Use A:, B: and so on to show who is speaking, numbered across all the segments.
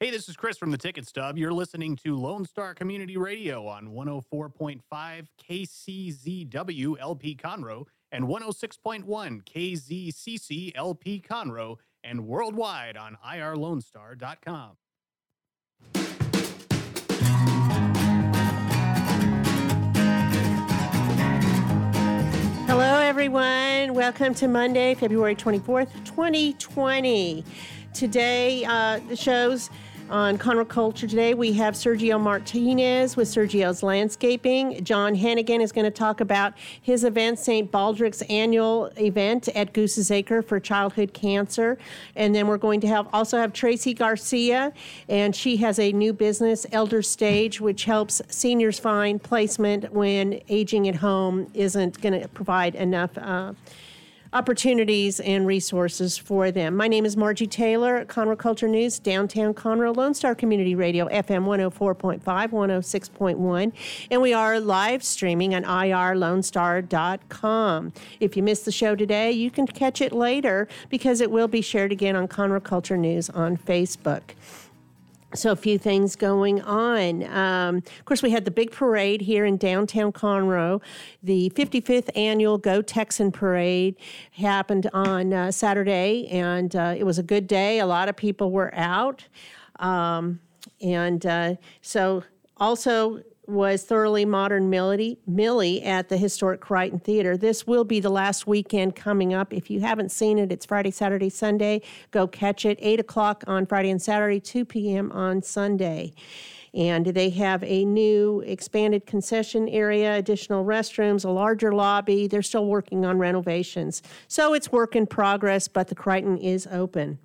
A: Hey, this is Chris from the Ticket Stub. You're listening to Lone Star Community Radio on 104.5 KCZW LP Conroe and 106.1 KZCC LP Conroe and worldwide on ourlonestar.com.
B: Hello, everyone. Welcome to Monday, February 24th, 2020. Today, uh, the show's on Conroe Culture today, we have Sergio Martinez with Sergio's Landscaping. John Hannigan is going to talk about his event, St. Baldrick's annual event at Goose's Acre for childhood cancer. And then we're going to have also have Tracy Garcia, and she has a new business, Elder Stage, which helps seniors find placement when aging at home isn't going to provide enough. Uh, opportunities and resources for them. My name is Margie Taylor, Conroe Culture News, downtown Conroe, Lone Star Community Radio, FM 104.5, 106.1, and we are live streaming on ourlonestar.com. If you missed the show today, you can catch it later because it will be shared again on Conroe Culture News on Facebook. So, a few things going on. Um, of course, we had the big parade here in downtown Conroe. The 55th annual Go Texan Parade happened on uh, Saturday, and uh, it was a good day. A lot of people were out. Um, and uh, so, also, was Thoroughly Modern Millie, Millie at the historic Crichton Theater. This will be the last weekend coming up. If you haven't seen it, it's Friday, Saturday, Sunday. Go catch it. 8 o'clock on Friday and Saturday, 2 p.m. on Sunday. And they have a new expanded concession area, additional restrooms, a larger lobby. They're still working on renovations. So it's work in progress, but the Crichton is open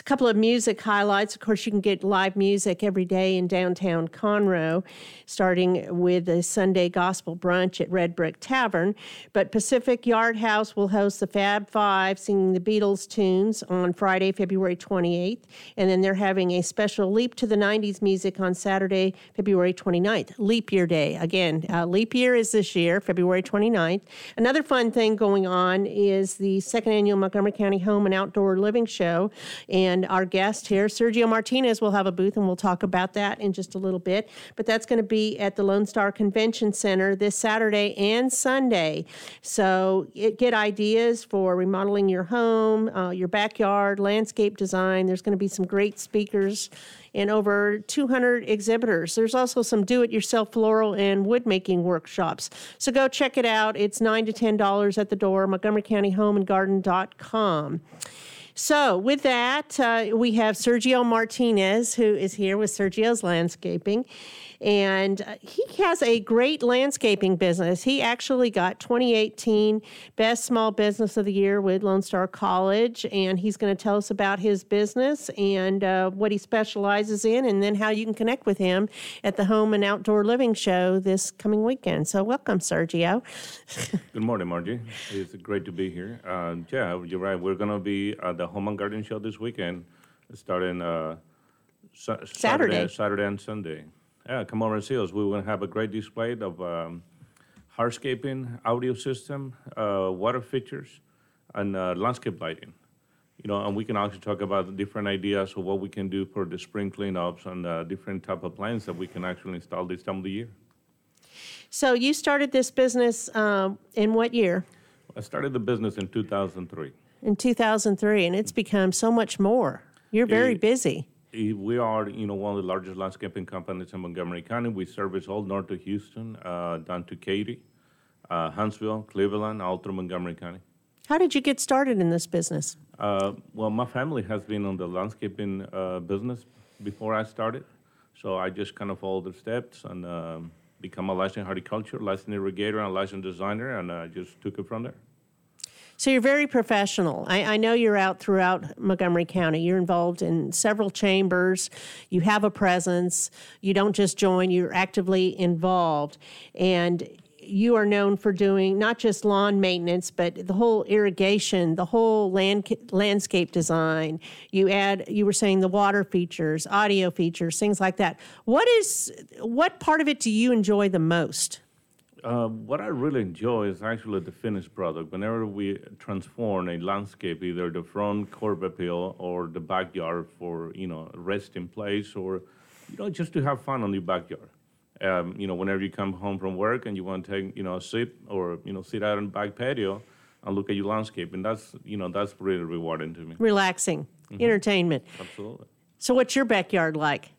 B: a couple of music highlights. Of course, you can get live music every day in downtown Conroe, starting with a Sunday gospel brunch at Red Brick Tavern. But Pacific Yard House will host the Fab Five singing the Beatles tunes on Friday, February 28th. And then they're having a special Leap to the 90s music on Saturday, February 29th. Leap Year Day. Again, uh, leap year is this year, February 29th. Another fun thing going on is the second annual Montgomery County Home and Outdoor Living Show. And our guest here, Sergio Martinez, will have a booth, and we'll talk about that in just a little bit. But that's going to be at the Lone Star Convention Center this Saturday and Sunday. So it, get ideas for remodeling your home, uh, your backyard, landscape design. There's going to be some great speakers and over 200 exhibitors. There's also some do it yourself floral and wood making workshops. So go check it out. It's 9 to $10 at the door, Montgomery So, with that, uh, we have Sergio Martinez, who is here with Sergio's Landscaping. And uh, he has a great landscaping business. He actually got 2018 Best Small Business of the Year with Lone Star College. And he's going to tell us about his business and uh, what he specializes in, and then how you can connect with him at the Home and Outdoor Living Show this coming weekend. So, welcome, Sergio.
C: Good morning, Margie. It's great to be here. Uh, yeah, you're right. We're going to be at the Home and Garden Show this weekend, starting uh,
B: Saturday.
C: Saturday, Saturday and Sunday. Yeah, come over and see us. We will have a great display of um, hardscaping, audio system, uh, water features, and uh, landscape lighting. You know, and we can also talk about different ideas of what we can do for the spring cleanups and uh, different type of plants that we can actually install this time of the year.
B: So you started this business um, in what year?
C: I started the business in 2003.
B: In 2003, and it's become so much more. You're very
C: It-
B: busy.
C: We are, you know, one of the largest landscaping companies in Montgomery County. We service all north of Houston, uh, down to Katy, uh, Huntsville, Cleveland, all through Montgomery County.
B: How did you get started in this business?
C: Uh, well, my family has been on the landscaping uh, business before I started, so I just kind of followed the steps and um, become a licensed horticulture, licensed irrigator, and licensed designer, and I just took it from there.
B: So you're very professional. I, I know you're out throughout Montgomery County. You're involved in several chambers. You have a presence. You don't just join, you're actively involved. And you are known for doing not just lawn maintenance, but the whole irrigation, the whole land, landscape design. You add, you were saying the water features, audio features, things like that. What is, what part of it do you enjoy the most?
C: Uh, what I really enjoy is actually the finished product. Whenever we transform a landscape, either the front curb appeal or the backyard for you know resting place, or you know just to have fun on your backyard. Um, you know, whenever you come home from work and you want to take you know a sit or you know sit out on the back patio and look at your landscape, and that's you know that's really rewarding to me.
B: Relaxing, entertainment.
C: Absolutely.
B: So, what's your backyard like?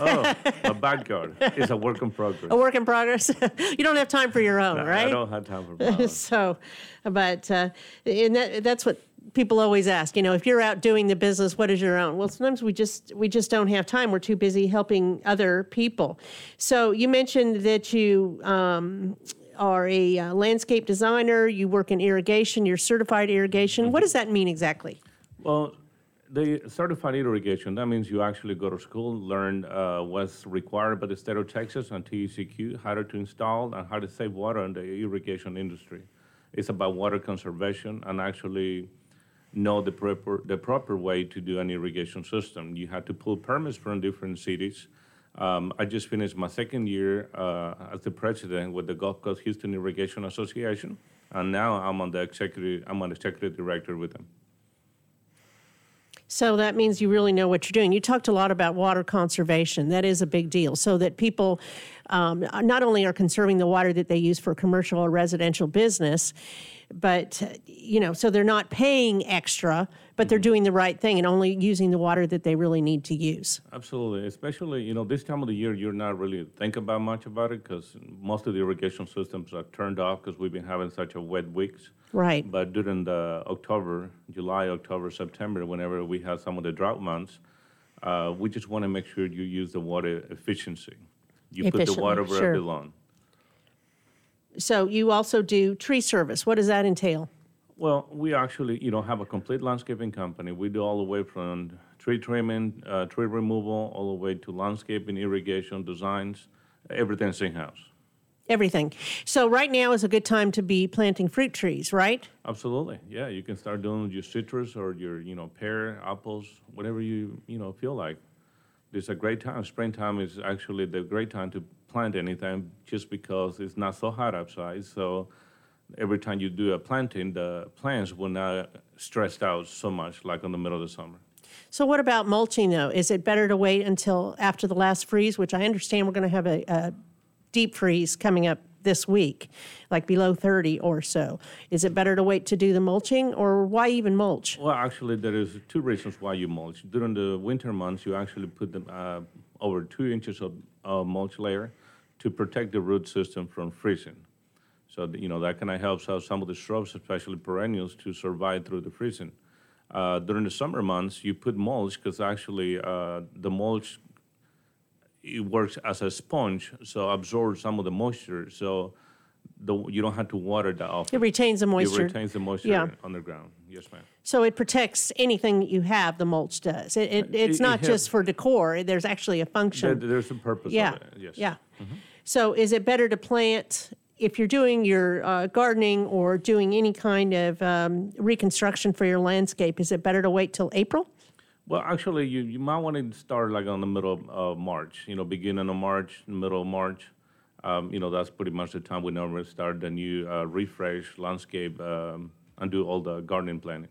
C: Oh, a backyard is a work in progress.
B: A work in progress. you don't have time for your own,
C: I
B: right?
C: I don't have time for my own.
B: so, but uh, and that, that's what people always ask. You know, if you're out doing the business, what is your own? Well, sometimes we just we just don't have time. We're too busy helping other people. So you mentioned that you. Um, are a uh, landscape designer. You work in irrigation. You're certified irrigation. What does that mean exactly?
C: Well, the certified irrigation, that means you actually go to school, learn uh, what's required by the state of Texas and TECQ, how to install and how to save water in the irrigation industry. It's about water conservation and actually know the proper, the proper way to do an irrigation system. You have to pull permits from different cities. Um, I just finished my second year uh, as the president with the Gulf Coast Houston Irrigation Association, and now I'm on the executive. I'm an executive director with them.
B: So that means you really know what you're doing. You talked a lot about water conservation. That is a big deal. So that people um, not only are conserving the water that they use for commercial or residential business, but you know, so they're not paying extra, but they're doing the right thing and only using the water that they really need to use.
C: Absolutely, especially you know this time of the year, you're not really thinking about much about it because most of the irrigation systems are turned off because we've been having such a wet weeks.
B: Right.
C: But during the October, July, October, September, whenever we have some of the drought months, uh, we just want to make sure you use the water efficiency. You put the
B: Efficiently,
C: water where
B: sure.
C: it belongs.
B: So you also do tree service. What does that entail?
C: Well, we actually, you know, have a complete landscaping company. We do all the way from tree trimming, uh, tree removal, all the way to landscaping, irrigation, designs, everything's in-house.
B: Everything. So right now is a good time to be planting fruit trees, right?
C: Absolutely, yeah. You can start doing your citrus or your, you know, pear, apples, whatever you, you know, feel like. It's a great time. Springtime is actually the great time to plant anything, just because it's not so hot outside. So every time you do a planting, the plants will not stressed out so much, like in the middle of the summer.
B: So, what about mulching though? Is it better to wait until after the last freeze, which I understand we're going to have a, a deep freeze coming up this week, like below 30 or so? Is it better to wait to do the mulching, or why even mulch?
C: Well, actually, there is two reasons why you mulch. During the winter months, you actually put them uh, over two inches of uh, mulch layer to protect the root system from freezing. So that, you know that kind of helps out some of the shrubs, especially perennials, to survive through the freezing. Uh, during the summer months, you put mulch because actually uh, the mulch it works as a sponge, so absorbs some of the moisture. So the, you don't have to water that often.
B: It retains the moisture.
C: It retains the moisture
B: Yeah.
C: underground. Yes, ma'am.
B: So it protects anything you have, the mulch does. It, it, it's
C: it
B: not just for decor, there's actually a
C: There,
B: function.
C: there's a purpose
B: Yeah.
C: of it. Yes.
B: Yeah. So is it better to plant if you're doing your uh, gardening or doing any kind of um, reconstruction for your landscape? Is it better to wait till April?
C: Well, actually, you, you might want to start like on the middle of uh, March. You know, beginning of March, middle of March. Um, you know, that's pretty much the time we normally start the new uh, refresh landscape um, and do all the gardening planning.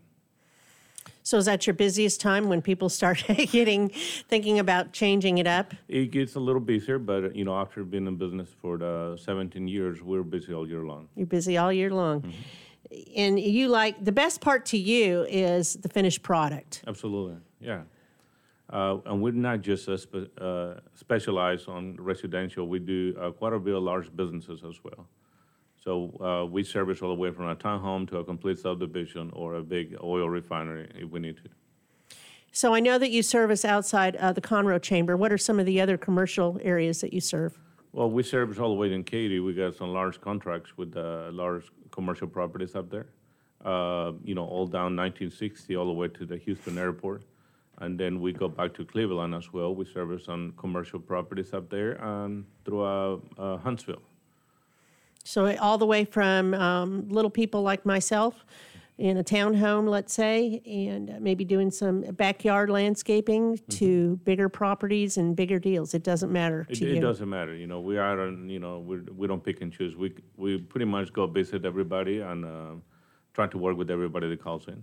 B: So is that your busiest time when people start getting thinking about changing it up?
C: It gets a little busier, but you know, after being in business for the 17 years, we're busy all year long.
B: You're busy all year long.
C: Mm-hmm.
B: And you like the best part to you is the finished product.
C: Absolutely, yeah. Uh, and we're not just uh, spe- uh, specialized on residential. We do uh, quite a bit of large businesses as well. So uh, we service all the way from a townhome to a complete subdivision or a big oil refinery if we need to.
B: So I know that you service outside uh, the Conroe Chamber. What are some of the other commercial areas that you serve?
C: Well, we service all the way in Katy. We got some large contracts with uh, large commercial properties up there. Uh, you know, all down 1960 all the way to the Houston airport. And then we go back to Cleveland as well. We service on commercial properties up there and through uh, uh, Huntsville.
B: So all the way from um, little people like myself in a townhome, let's say, and uh, maybe doing some backyard landscaping
C: Mm-hmm.
B: to bigger properties and bigger deals. It doesn't matter
C: It, it doesn't matter, you know. We are, on, you know, we we don't pick and choose. We we pretty much go visit everybody and uh, try to work with everybody that calls in.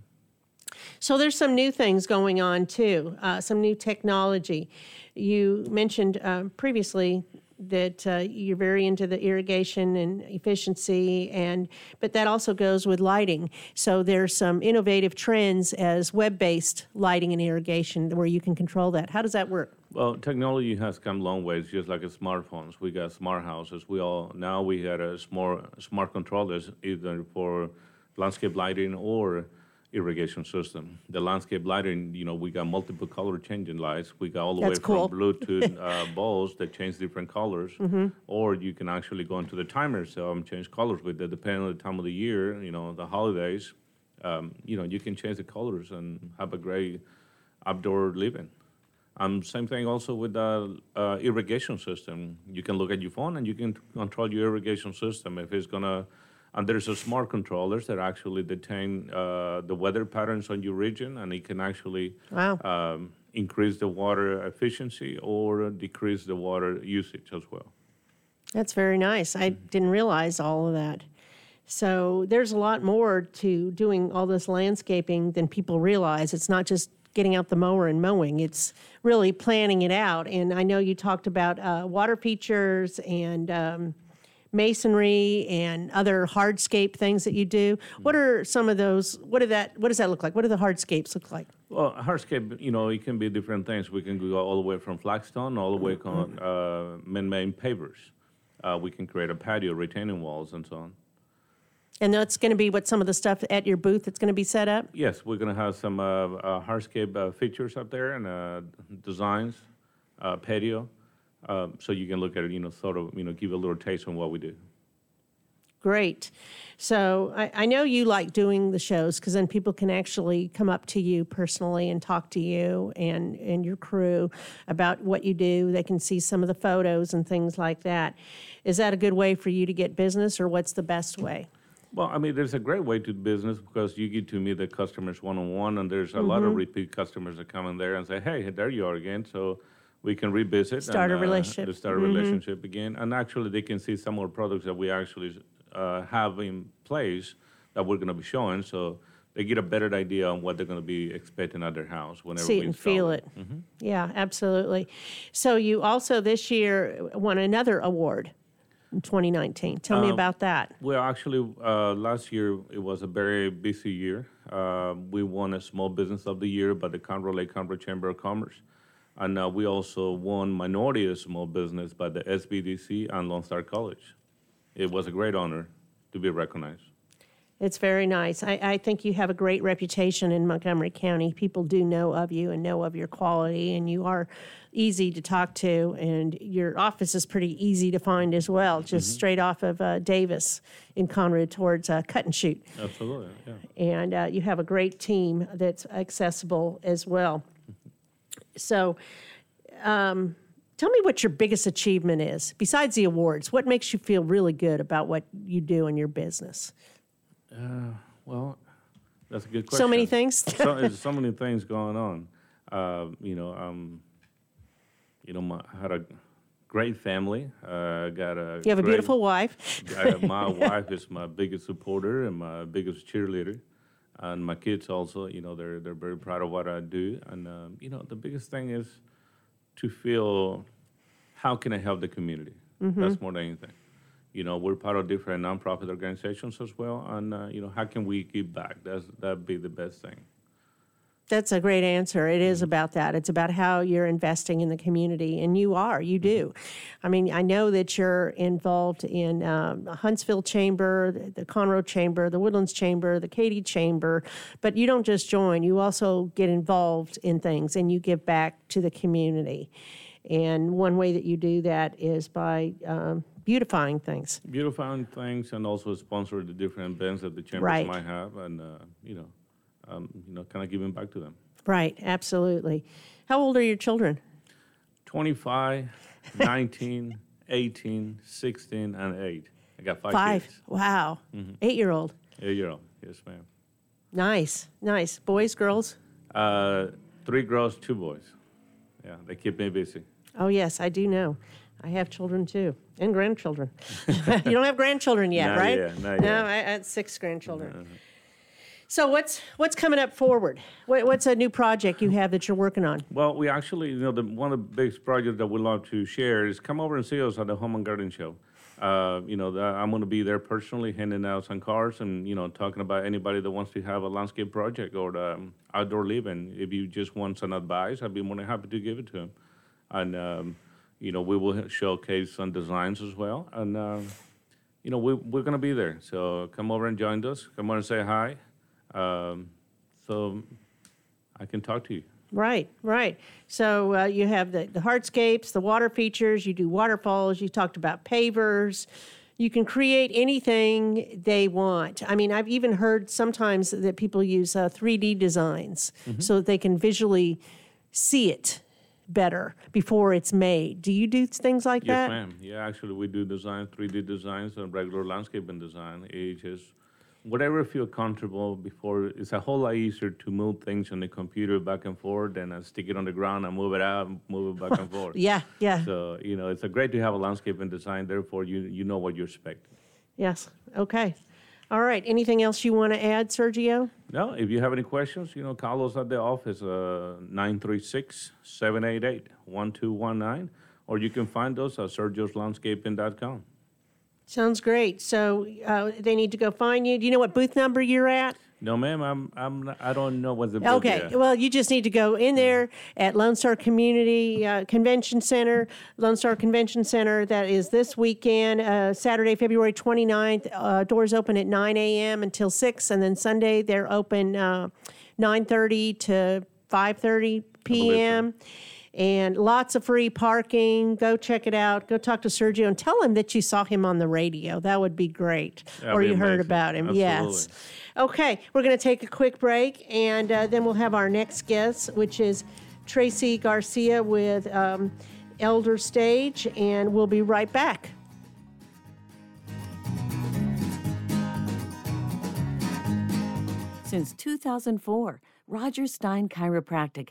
B: So there's some new things going on too, uh, some new technology. You mentioned um, previously that uh, you're very into the irrigation and efficiency, and but that also goes with lighting. So there's some innovative trends as web-based lighting and irrigation where you can control that. How does that work?
C: Well, technology has come a long ways, just like smartphones. We got smart houses. We all now we had a smart smart controllers either for landscape lighting or irrigation system. The landscape lighting, you know, we got multiple color changing lights. We got all the
B: That's
C: way
B: cool.
C: from Bluetooth uh, bulbs that change different colors,
B: Mm-hmm.
C: or you can actually go into the timer cell and change colors with it, depending on the time of the year. You know, the holidays. Um, you know, you can change the colors and have a great outdoor living. Um, same thing also with the uh, irrigation system. You can look at your phone and you can control your irrigation system if it's gonna. And there's a smart controllers that actually detain uh, the weather patterns on your region, and it can actually
B: Wow.
C: um, increase the water efficiency or decrease the water usage as well.
B: That's very nice. I didn't realize all of that. So there's a lot more to doing all this landscaping than people realize. It's not just getting out the mower and mowing, it's really planning it out. And I know you talked about uh, water features and um, masonry and other hardscape things that you do. What are some of those? What do that? What does that look like? What do the hardscapes look like?
C: Well, hardscape, you know, it can be different things. We can go all the way from flagstone, all the way
B: Mm-hmm.
C: on uh, man-made pavers. Uh, we can create a patio, retaining walls, and so on.
B: And that's going to be what some of the stuff at your booth that's going to be set up.
C: Yes, we're going to have some uh, uh, hardscape uh, features up there and uh, designs, uh, patio, uh, so you can look at it. You know, sort of, you know, give a little taste on what we do.
B: Great. So I, I know you like doing the shows because then people can actually come up to you personally and talk to you and, and your crew about what you do. They can see some of the photos and things like that. Is that a good way for you to get business or what's the best way?
C: Well, I mean, there's a great way to business because you get to meet the customers one on one, and there's a lot
B: Mm-hmm.
C: of repeat customers that come in there and say, "Hey, there you are again." So we can revisit,
B: Start a
C: and, uh,
B: relationship. Mm-hmm.
C: start a relationship again, and actually they can see some more products that we actually uh, have in place that we're going to be showing, so they get a better idea on what they're going to be expecting at their house whenever
B: See it
C: we
B: and feel it. Yeah, absolutely. So you also this year won another award in 2019. Tell me about that.
C: Well, actually, uh, last year it was a very busy year. Uh, we won a Small Business of the Year by the Conroe Lake Conroe Chamber of Commerce. And uh, we also won Minority of Small Business by the SBDC and Lone Star College. It was a great honor to be recognized.
B: It's very nice. I, I think you have a great reputation in Montgomery County. People do know of you and know of your quality, and you are easy to talk to. And your office is pretty easy to find as well, just straight off of uh, Davis in Conroe towards uh, Cut and Shoot.
C: Absolutely, yeah.
B: And uh, you have a great team that's accessible as well. So, um, tell me what your biggest achievement is besides the awards. What makes you feel really good about what you do in your business?
C: Well, that's a good question.
B: So many things.
C: so, there's so many things going on. Uh, you know, um, you know, my, I had a great family. Uh, got a
B: You have a beautiful wife.
C: I, my wife is my biggest supporter and my biggest cheerleader, and my kids also. You know, they're they're very proud of what I do, and um, you know, the biggest thing is to feel how can I help the community. That's more than anything. You know, we're part of different nonprofit organizations as well, and uh, you know, how can we give back? That's that'd be the best thing.
B: That's a great answer. It is about that. It's about how you're investing in the community, and you are. You do. I mean, I know that you're involved in um, Huntsville Chamber, the, the Conroe Chamber, the Woodlands Chamber, the Katy Chamber, but you don't just join. You also get involved in things, and you give back to the community. And one way that you do that is by um, beautifying things.
C: Beautifying things, and also sponsor the different events that the chambers
B: Right.
C: might have, and uh, you know, um, you know, kind of giving back to them.
B: Right. Absolutely. How old are your children?
C: 25, 19, 18, 16, and 8. I got five,
B: Five.
C: kids.
B: Wow. Eight-year-old.
C: Eight year old. Yes, ma'am.
B: Nice, nice. Boys, girls.
C: Uh, three girls, two boys. Yeah, they keep me busy.
B: Oh yes, I do know. I have children too, and grandchildren. you don't have grandchildren yet,
C: Not
B: right?
C: yet, not
B: no,
C: yet.
B: I, I had six grandchildren. So what's what's coming up forward? What, what's a new project you have that you're working on?
C: Well, we actually, you know, the, one of the biggest projects that we love to share is come over and see us at the Home and Garden Show. Uh, you know, the, I'm going to be there personally, handing out some cards and you know, talking about anybody that wants to have a landscape project or um, outdoor living. If you just want some advice, I'd be more than happy to give it to them. And um, you know, we will showcase some designs as well. And um, you know, we, we're going to be there. So come over and join us. Come over and say hi. Um, so I can talk to you.
B: Right, right. So uh, you have the, the hardscapes, the water features, you do waterfalls, you talked about pavers. You can create anything they want. I mean, I've even heard sometimes that people use uh, 3D designs so that they can visually see it better before it's made. Do you do things like
C: Yes,
B: that?
C: ma'am. Yeah, actually, we do design, 3D designs, and regular landscaping design. It just whatever feel comfortable before. It's a whole lot easier to move things on the computer back and forth than I stick it on the ground and move it out, and move it back and forth.
B: Yeah, yeah.
C: So you know, it's a great to have a landscape landscaping design. Therefore, you you know what you're expecting.
B: Yes. Okay. All right. Anything else you want to add, Sergio?
C: No, if you have any questions, you know, call us at the office, uh, 936-788-1219, or you can find us at sergioslandscaping.com.
B: Sounds great. So uh, they need to go find you. Do you know what booth number you're at?
C: No, ma'am, I'm, I'm, not- I don't know what the. booth
B: Okay.
C: is.
B: Well, you just need to go in there at Lone Star Community uh, Convention Center, Lone Star Convention Center. That is this weekend, uh, Saturday, February 29th. Uh, doors open at 9 a.m. until 6, and then Sunday they're open uh, 9:30 to 5:30 p.m. And lots of free parking. Go check it out. Go talk to Sergio and tell him that you saw him on the radio. That would be great.
C: That'd
B: or
C: be
B: you heard about him. Yes. Okay, we're going to take a quick break and uh, then we'll have our next guest, which is Tracy Garcia with um, Elder Stage, and we'll be right back.
D: Since 2004, Roger Stein Chiropractic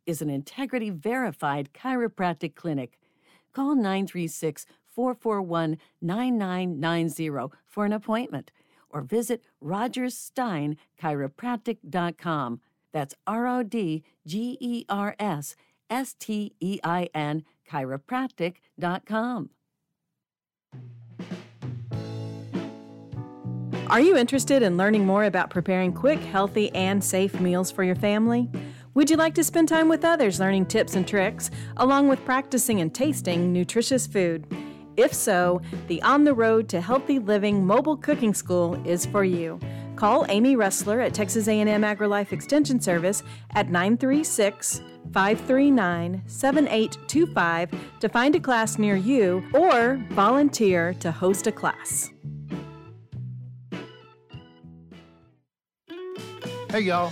D: is an integrity verified chiropractic clinic. Call 936 441 9990 for an appointment or visit rodgerssteinchiropractic.com. That's R O D G E R S S T E I N chiropractic.com.
E: Are you interested in learning more about preparing quick, healthy, and safe meals for your family? Would you like to spend time with others learning tips and tricks, along with practicing and tasting nutritious food? If so, the On the Road to Healthy Living Mobile Cooking School is for you. Call Amy Ressler at Texas A&M AgriLife Extension Service at 936 539 7825 to find a class near you or volunteer to host a class.
F: Hey y'all,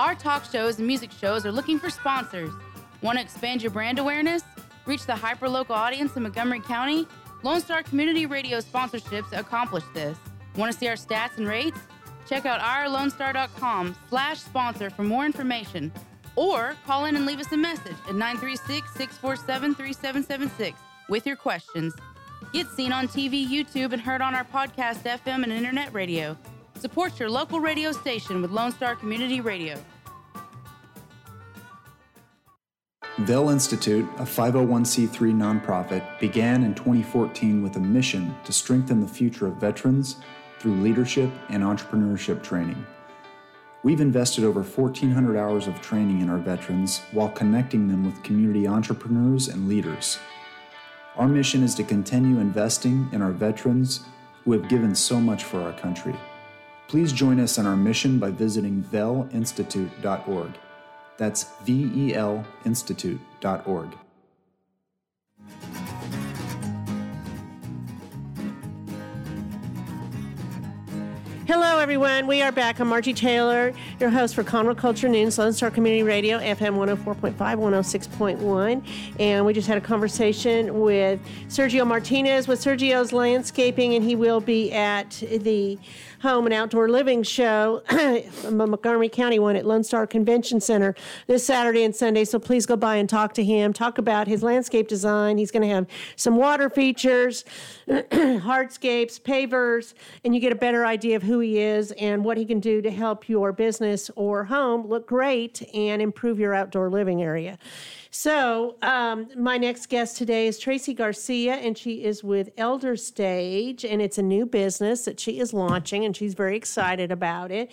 G: Our talk shows and music shows are looking for sponsors. Want to expand your brand awareness? Reach the hyperlocal audience in Montgomery County? Lone Star Community Radio sponsorships accomplish this. Want to see our stats and rates? Check out ourlonestar.com slash sponsor for more information. Or call in and leave us a message at 936-647-3776 with your questions. Get seen on TV, YouTube, and heard on our podcast, FM, and internet radio. Support your local radio station with Lone Star Community Radio.
H: Vale Institute, a 501c3 nonprofit, began in 2014 with a mission to strengthen the future of veterans through leadership and entrepreneurship training. We've invested over 1,400 hours of training in our veterans while connecting them with community entrepreneurs and leaders. Our mission is to continue investing in our veterans who have given so much for our country. Please join us in our mission by visiting velinstitute.org. That's V E L Institute.org.
B: Hello, everyone. We are back. I'm Margie Taylor, your host for Conroe Culture News, Lone Star Community Radio, FM 104.5, 106.1. And we just had a conversation with Sergio Martinez with Sergio's Landscaping, and he will be at the Home and Outdoor Living Show, Montgomery County one at Lone Star Convention Center this Saturday and Sunday. So please go by and talk to him, talk about his landscape design. He's going to have some water features, hardscapes, pavers, and you get a better idea of who he is and what he can do to help your business or home look great and improve your outdoor living area. So, um, my next guest today is Tracy Garcia, and she is with Elder Stage, and it's a new business that she is launching, and she's very excited about it.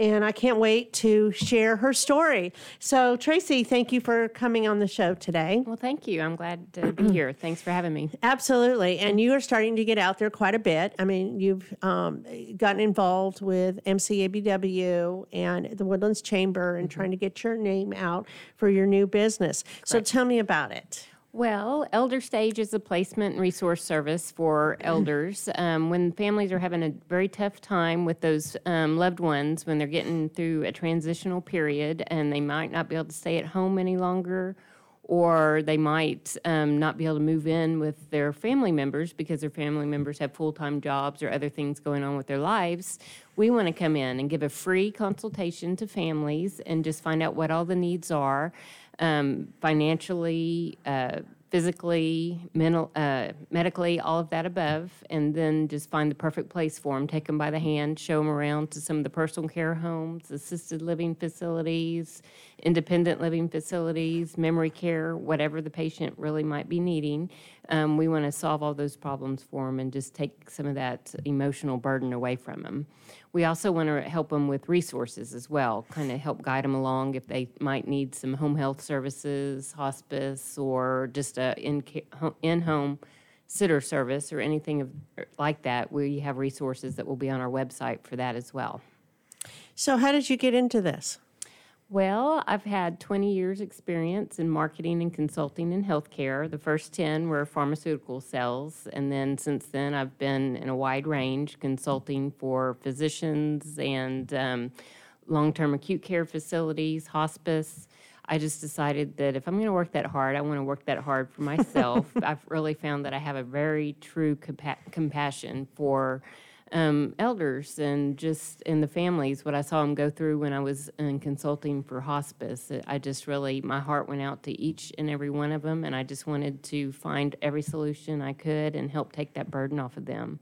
B: And I can't wait to share her story. So, Tracy, thank you for coming on the show today.
I: Well, thank you. I'm glad to be here. Thanks for having me.
B: Absolutely. And you are starting to get out there quite a bit. I mean, you've um, gotten involved with MCABW and the Woodlands Chamber and trying to get your name out for your new business. So, tell me about it.
I: Well, Elder Stage is a placement and resource service for elders. Um, when families are having a very tough time with those um, loved ones, when they're getting through a transitional period and they might not be able to stay at home any longer, or they might um, not be able to move in with their family members because their family members have full time jobs or other things going on with their lives. We want to come in and give a free consultation to families and just find out what all the needs are um, financially, uh, physically, mental, uh, medically, all of that above, and then just find the perfect place for them. Take them by the hand, show them around to some of the personal care homes, assisted living facilities, independent living facilities, memory care, whatever the patient really might be needing. Um, we want to solve all those problems for them and just take some of that emotional burden away from them. We also want to help them with resources as well, kind of help guide them along if they might need some home health services, hospice, or just a in in home sitter service or anything of, like that. We have resources that will be on our website for that as well.
B: So, how did you get into this?
I: Well, I've had 20 years' experience in marketing and consulting in healthcare. The first 10 were pharmaceutical sales, and then since then, I've been in a wide range consulting for physicians and um, long term acute care facilities, hospice. I just decided that if I'm going to work that hard, I want to work that hard for myself. I've really found that I have a very true compa- compassion for um, elders and just in the families, what I saw them go through when I was in consulting for hospice. I just really, my heart went out to each and every one of them, and I just wanted to find every solution I could and help take that burden off of them.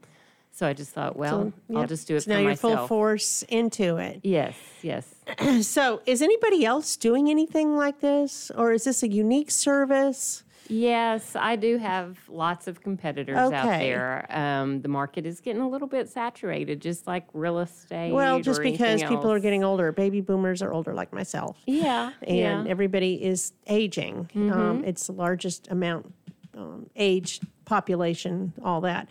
I: So I just thought, well,
B: So,
I: I'll just do it
B: So
I: for
B: now you're
I: myself.
B: full force into it.
I: Yes, yes.
B: So, is anybody else doing anything like this, or is this a unique service?
I: Yes, I do have lots of competitors out there. Um, the market is getting a little bit saturated, just like real estate.
B: Well, just because
I: anything
B: people are getting older, baby boomers are older, like myself.
I: Yeah,
B: and
I: yeah. Mm-hmm.
B: everybody is aging. Um, it's the largest amount um, age population, all that.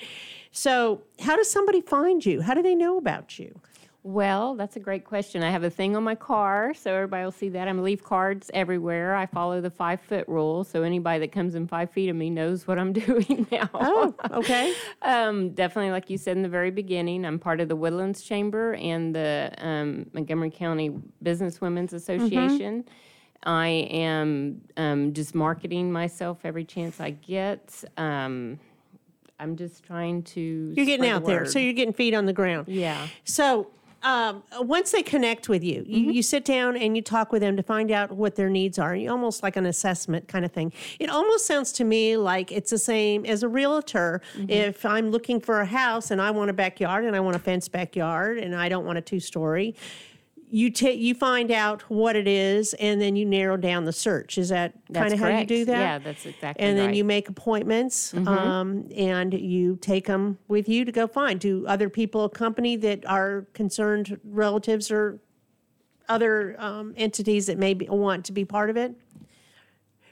B: So, how does somebody find you? How do they know about you?
I: Well, that's a great question. I have a thing on my car, so everybody will see that. I'm leave cards everywhere. I follow the five foot rule, so anybody that comes in five feet of me knows what I'm doing now.
B: Oh, okay.
I: Um, definitely, like you said in the very beginning, I'm part of the Woodlands Chamber and the um, Montgomery County Business Women's Association. I am um, just marketing myself every chance I get. Um, I'm just trying to.
B: You're getting
I: spread the
B: out there, so you're getting feet on the ground.
I: yeah.
B: So, um, once they connect with you, you, you sit down and you talk with them to find out what their needs are. You almost like an assessment kind of thing. It almost sounds to me like it's the same as a realtor. If I'm looking for a house and I want a backyard and I want a fenced backyard and I don't want a two story, you take you find out what it is, and then you narrow down the search. Is that kind of how you do that?
I: Yeah, that's exactly right.
B: And then
I: right. Mm-hmm.
B: you make appointments, um, and you take them with you to go find. Do other people accompany that are concerned relatives or other um, entities that may be, want to be part of it?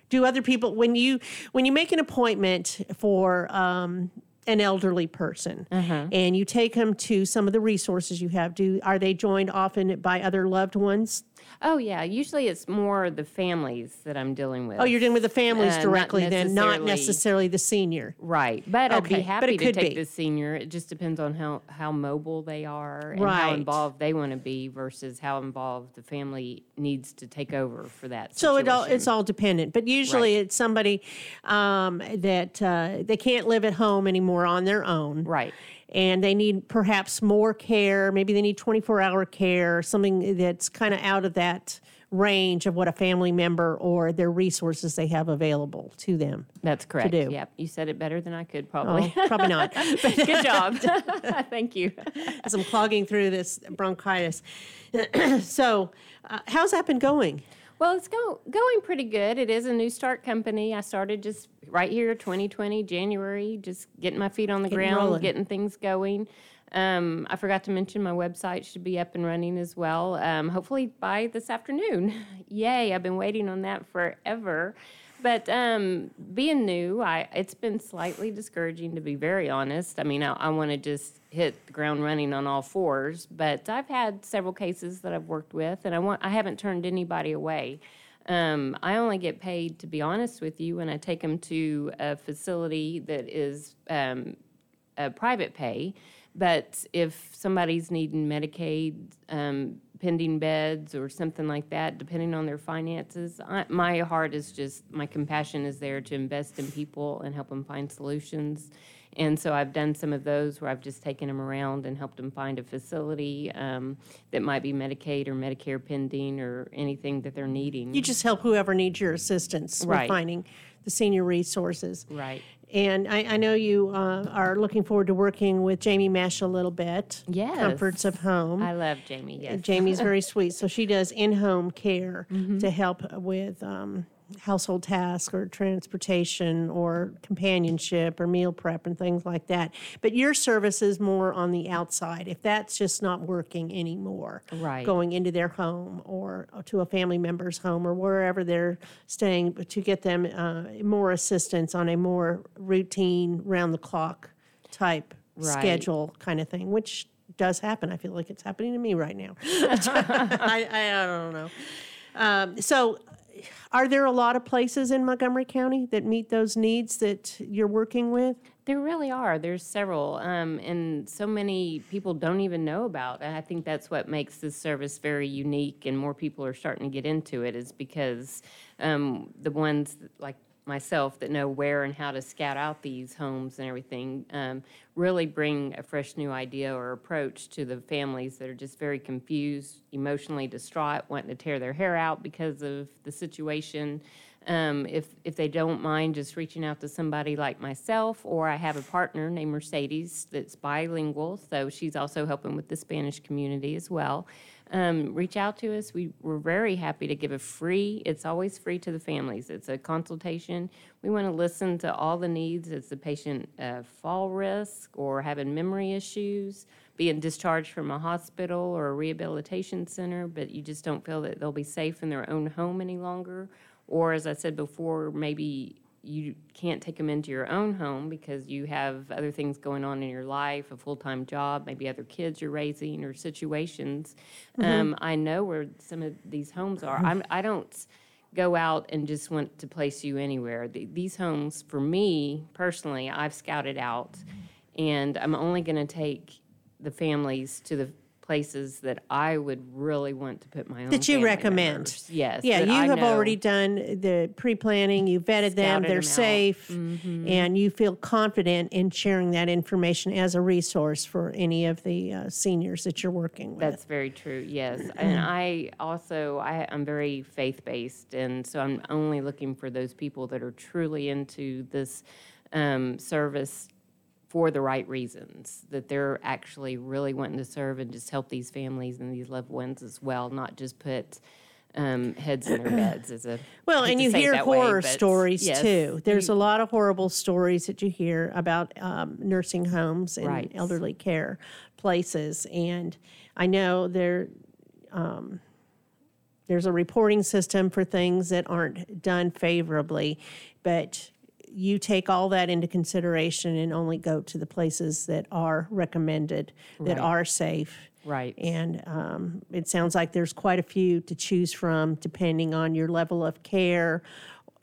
B: Do other people when you when you make an appointment for um, an elderly person
I: Uh-huh.
B: and you take them to some of the resources you have? Do are they joined often by other loved ones?
I: Oh yeah, usually it's more the families that I'm dealing with.
B: Oh, you're dealing with the families
I: Uh, not
B: directly, then, not
I: necessarily-
B: the senior.
I: Right, but I'd
B: Okay,
I: be
B: but
I: happy to take
B: be.
I: the senior. It just depends on how how mobile they are and how involved they want to be versus how involved the family needs to take over for that.
B: So it all it's all dependent, but usually
I: Right.
B: it's somebody um, that uh, they can't live at home anymore on their own,
I: right.
B: and they need perhaps more care. Maybe they need 24 hour care, something that's kind of out of that range of what a family member or their resources they have available to them.
I: That's correct.
B: To do.
I: Yep, you said it better than I could probably.
B: Oh, probably not.
I: Good job. Thank you.
B: As I'm clogging through this bronchitis. so, uh, how's that been going?
I: Well, it's go, going pretty good. It is a new start company. I started just right here, 2020, January, just getting my feet on the
B: Getting
I: ground,
B: rolling.
I: getting things going. Um, I forgot to mention my website should be up and running as well. Um, hopefully by this afternoon. Yay! I've been waiting on that forever. But um, being new, I it's been slightly discouraging to be very honest. I mean, I, I want to just hit the ground running on all fours. But I've had several cases that I've worked with, and I want I haven't turned anybody away. Um, I only get paid, to be honest with you, when I take them to a facility that is um, a private pay. But if somebody's needing Medicaid, um, pending beds, or something like that, depending on their finances, I, my heart is just my compassion is there to invest in people and help them find solutions. And so I've done some of those where I've just taken them around and helped them find a facility um, that might be Medicaid or Medicare pending or anything that they're needing.
B: You just help whoever needs your assistance with finding the senior resources.
I: right.
B: And I, I know you uh, are looking forward to working with Jamie Mesh a little bit.
I: Yes.
B: Comforts of Home.
I: I love Jamie. Yes.
B: Jamie's very sweet. So she does in home care
I: Mm-hmm.
B: to help with um, household tasks or transportation or companionship or meal prep and things like that. But your service is more on the outside. If that's just not working anymore,
I: Right.
B: going into their home or to a family member's home or wherever they're staying to get them uh, more assistance on a more routine, round the clock type
I: Right.
B: schedule kind of thing, which does happen. I feel like it's happening to me right now. I, I, I don't know. Um, so, are there a lot of places in Montgomery County that meet those needs that you're working with?
I: There really are. There's several, um, and so many people don't even know about. And I think that's what makes this service very unique, and more people are starting to get into it. Is because um, the ones like myself that know where and how to scout out these homes and everything um, really bring a fresh new idea or approach to the families that are just very confused, emotionally distraught, wanting to tear their hair out because of the situation. Um, if if they don't mind just reaching out to somebody like myself, or I have a partner named Mercedes that's bilingual, so she's also helping with the Spanish community as well. Um, reach out to us. We, we're very happy to give a free. It's always free to the families. It's a consultation. We want to listen to all the needs. Is the patient uh, fall risk or having memory issues? being discharged from a hospital or a rehabilitation center, but you just don't feel that they'll be safe in their own home any longer. Or, as I said before, maybe you can't take them into your own home because you have other things going on in your life, a full time job, maybe other kids you're raising, or situations. Um, I know where some of these homes are. I'm, I don't go out and just want to place you anywhere. The- These homes, for me personally, I've scouted out, and I'm only going to take the families to the places that I would really want to put my own
B: That you recommend.
I: members. Yes.
B: Yeah, you
I: I
B: have
I: know.
B: already done the pre-planning. You vetted them; they're
I: them out. Mm-hmm.
B: safe, and you feel confident in sharing that information as a resource for any of the uh, seniors that you're working with.
I: That's very true. Yes, and I also I, I'm very faith based, and so I'm only looking for those people that are truly into this um, service for the right reasons, that they're actually really wanting to serve and just help these families and these loved ones as well, not just put um, heads in their beds as a
B: Well, and you hear
I: that way,
B: horror stories
I: yes,
B: too. There's a lot of horrible stories that you hear about um, nursing homes and
I: Right.
B: elderly care places. And I know there, um, there's a reporting system for things that aren't done favorably, but you take all that into consideration and only go to the places that are recommended, that
I: Right.
B: are safe.
I: Right.
B: And um, it sounds like there's quite a few to choose from depending on your level of care,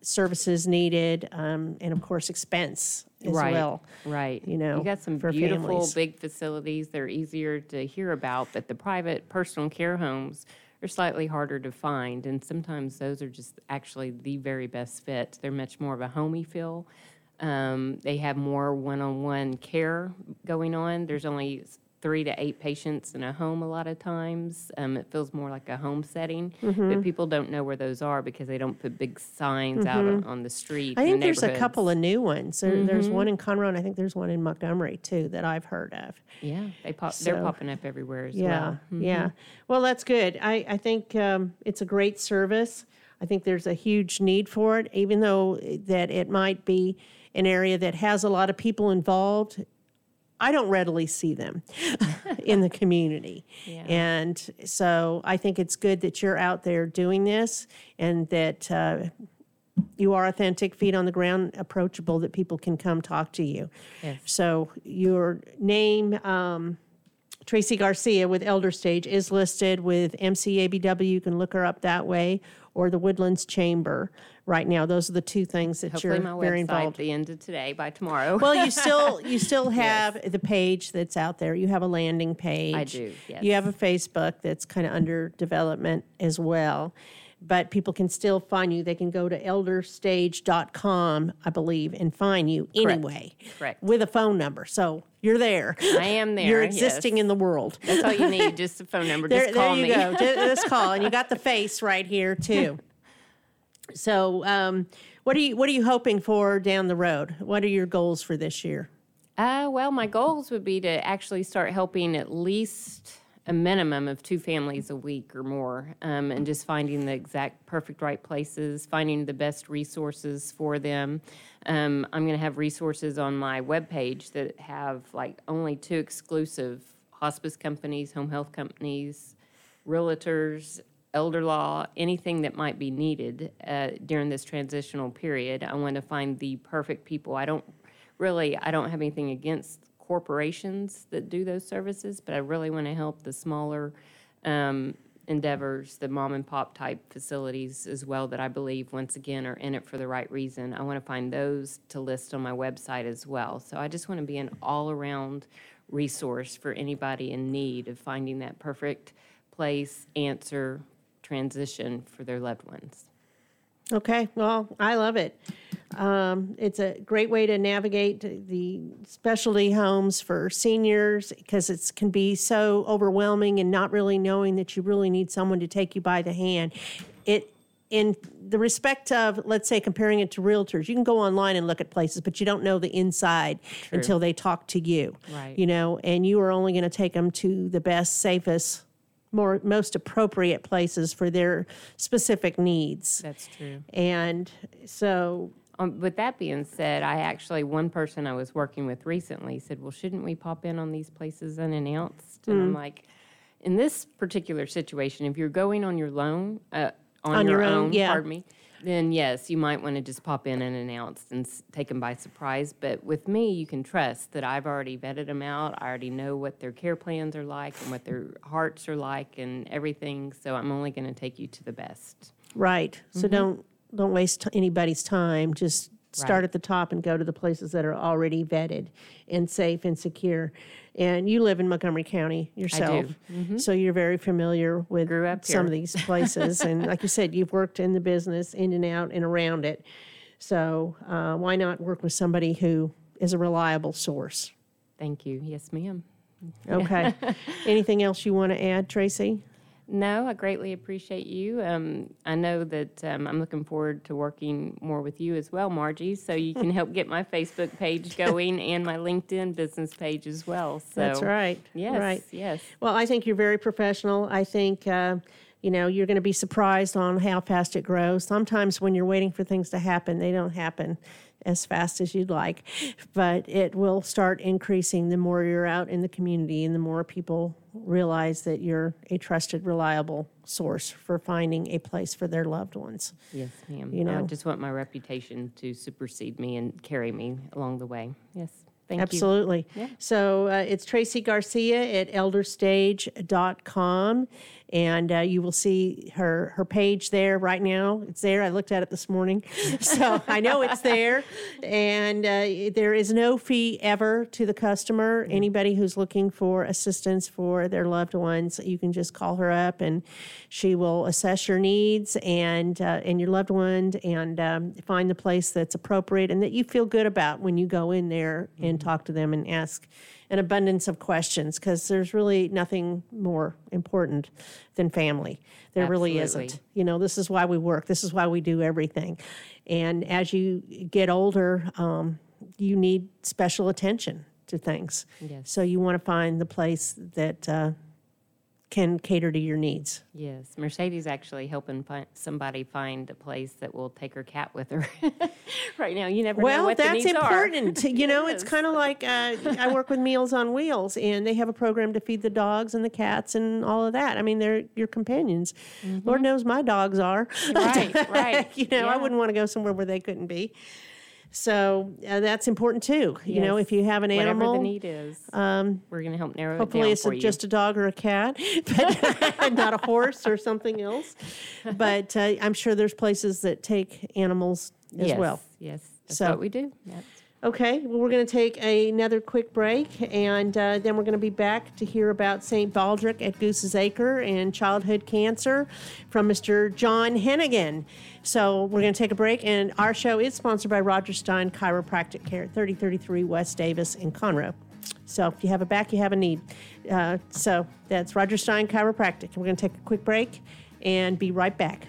B: services needed, um, and of course, expense as
I: right,
B: well.
I: Right.
B: you know,
I: you got some
B: for
I: beautiful
B: families.
I: big facilities. They're easier to hear about, but the private personal care homes are slightly harder to find, and sometimes those are just actually the very best fit. They're much more of a homey feel. Um, they have more one-on-one care going on. There's only three to eight patients in a home a lot of times. Um, it feels more like a home setting,
B: Mm-hmm.
I: but people don't know where those are because they don't put big signs out on, on the street.
B: Mm-hmm. I
I: in
B: think there's a couple of new ones. There, There's
I: Mm-hmm.
B: one in Conroe, and I think there's one in Montgomery too that I've heard of.
I: Yeah, they pop. they're popping up everywhere as
B: Yeah,
I: well. Mm-hmm.
B: yeah. Well, that's good. I, I think um, it's a great service. I think there's a huge need for it, even though that it might be an area that has a lot of people involved. I don't readily see them in the community. And so I think it's good that you're out there doing this and that uh, you are authentic, feet on the ground, approachable, that people can come talk to you.
I: Yes.
B: So your name, um, Tracy Garcia with Elder Stage is listed with MCABW. You can look her up that way, or the Woodlands Chamber. Right now, those are the two things that
I: Hopefully,
B: you're
I: my
B: very involved.
I: the end of today by tomorrow.
B: Well, you still you still have the page that's out there. You have a landing page.
I: I do,
B: You have a Facebook that's kind of under development as well. But people can still find you. They can go to elderstage.com, I believe, and find you anyway.
I: Correct.
B: With a phone number. So you're there.
I: I am there.
B: You're existing
I: yes.
B: in the world.
I: That's all you need. Just a phone number.
B: There,
I: just call
B: there you
I: me.
B: go. Ju- Just call, and you got the face right here too. So, um, what are you what are you hoping for down the road? What are your goals for this year?
I: Uh, well, my goals would be to actually start helping at least a minimum of two families a week or more, um, and just finding the exact perfect right places, finding the best resources for them. Um, I'm going to have resources on my webpage that have like only two exclusive hospice companies, home health companies, realtors, elder law, anything that might be needed uh, during this transitional period. I want to find the perfect people. I don't really, I don't have anything against corporations that do those services, but I really want to help the smaller um, endeavors, the mom and pop type facilities as well, that I believe, once again, are in it for the right reason. I want to find those to list on my website as well. So I just want to be an all around resource for anybody in need of finding that perfect place, answer, transition for their loved ones.
B: Okay, well, I love it. Um, it's a great way to navigate the specialty homes for seniors because it can be so overwhelming and not really knowing that you really need someone to take you by the hand. It in the respect of let's say comparing it to realtors you can go online and look at places but you don't know the inside until they talk to you
I: Right.
B: you know and you are only going to take them to the best safest more most appropriate places for their specific needs
I: That's true.
B: and so,
I: Um, with that being said, I actually, one person I was working with recently said, Well, shouldn't we pop in on these places unannounced? And. I'm like, In this particular situation, if you're going on your loan, uh, on,
B: On
I: your,
B: your own,
I: own,
B: yeah.
I: pardon me, then yes, you might want to just pop in unannounced and s- take them by surprise. But with me, you can trust that I've already vetted them out. I already know what their care plans are like and what their hearts are like and everything. So I'm only going to take you to the best.
B: right. So don't don't waste t- anybody's time. Just start
I: Right.
B: at the top and go to the places that are already vetted and safe and secure. And you live in Montgomery County yourself, so you're very familiar with some of these places. and like you said, you've worked in the business in and out and around it. So uh, why not work with somebody who is a reliable source?
I: Thank you. Yes, ma'am.
B: Okay. Anything else you want to add, Tracy?
I: No, I greatly appreciate you. Um, I know that um, I'm looking forward to working more with you as well, Margie, so you can help get my Facebook page going and my LinkedIn business page as well. So
B: That's right.
I: Yes,
B: Right.
I: yes.
B: Well, I think you're very professional. I think, uh, you know, you're going to be surprised on how fast it grows. Sometimes when you're waiting for things to happen, they don't happen as fast as you'd like, but it will start increasing the more you're out in the community and the more people realize that you're a trusted, reliable source for finding a place for their loved ones.
I: Yes, ma'am.
B: You know, I
I: just want my reputation to supersede me and carry me along the way. Yes, thank you.
B: Absolutely. So uh, it's Tracy Garcia at elderstage.com. And uh, you will see her her page there right now. It's there. I looked at it this morning, so I know it's there. And uh, there is no fee ever to the customer. Anybody who's looking for assistance for their loved ones, you can just call her up, and she will assess your needs and uh, and your loved one, and um, find the place that's appropriate and that you feel good about when you go in there and talk to them and ask an abundance of questions because there's really nothing more important than family. There really isn't. You know, this is why we work. This is why we do everything. And as you get older, um, you need special attention to things.
I: Yes.
B: So you want to find the place that uh, can cater to your needs.
I: Yes, Mercedes actually helping find, somebody find a place that will take her cat with her. right now, you never know
B: Well,
I: what the
B: that's
I: needs are.
B: Well, that's important. you know, it's kind of like uh, I work with Meals on Wheels, and they have a program to feed the dogs and the cats and all of that. I mean, they're your companions. Lord knows my dogs are.
I: Mm-hmm. Right, right.
B: you know, I wouldn't want to go somewhere where they couldn't be. So uh, that's important too. You know, if you have an
I: Whatever
B: animal,
I: the need is, we're going to help narrow
B: Hopefully,
I: it down
B: it's a, just a dog or a cat, but not a horse or something else. But uh, I'm sure there's places that take animals as
I: yes,
B: well.
I: Yes, yes. that's
B: So-
I: what we do. That's,
B: Okay, well, we're going to take another quick break, and uh, then we're going to be back to hear about St. Baldrick at Goose's Acre and childhood cancer from Mr. John Hennigan. So we're going to take a break, and our show is sponsored by Rodgers Stein Chiropractic Care, 3033 West Davis in Conroe. So if you have a back, you have a need. Uh, so that's Rodgers Stein Chiropractic. We're going to take a quick break and be right back.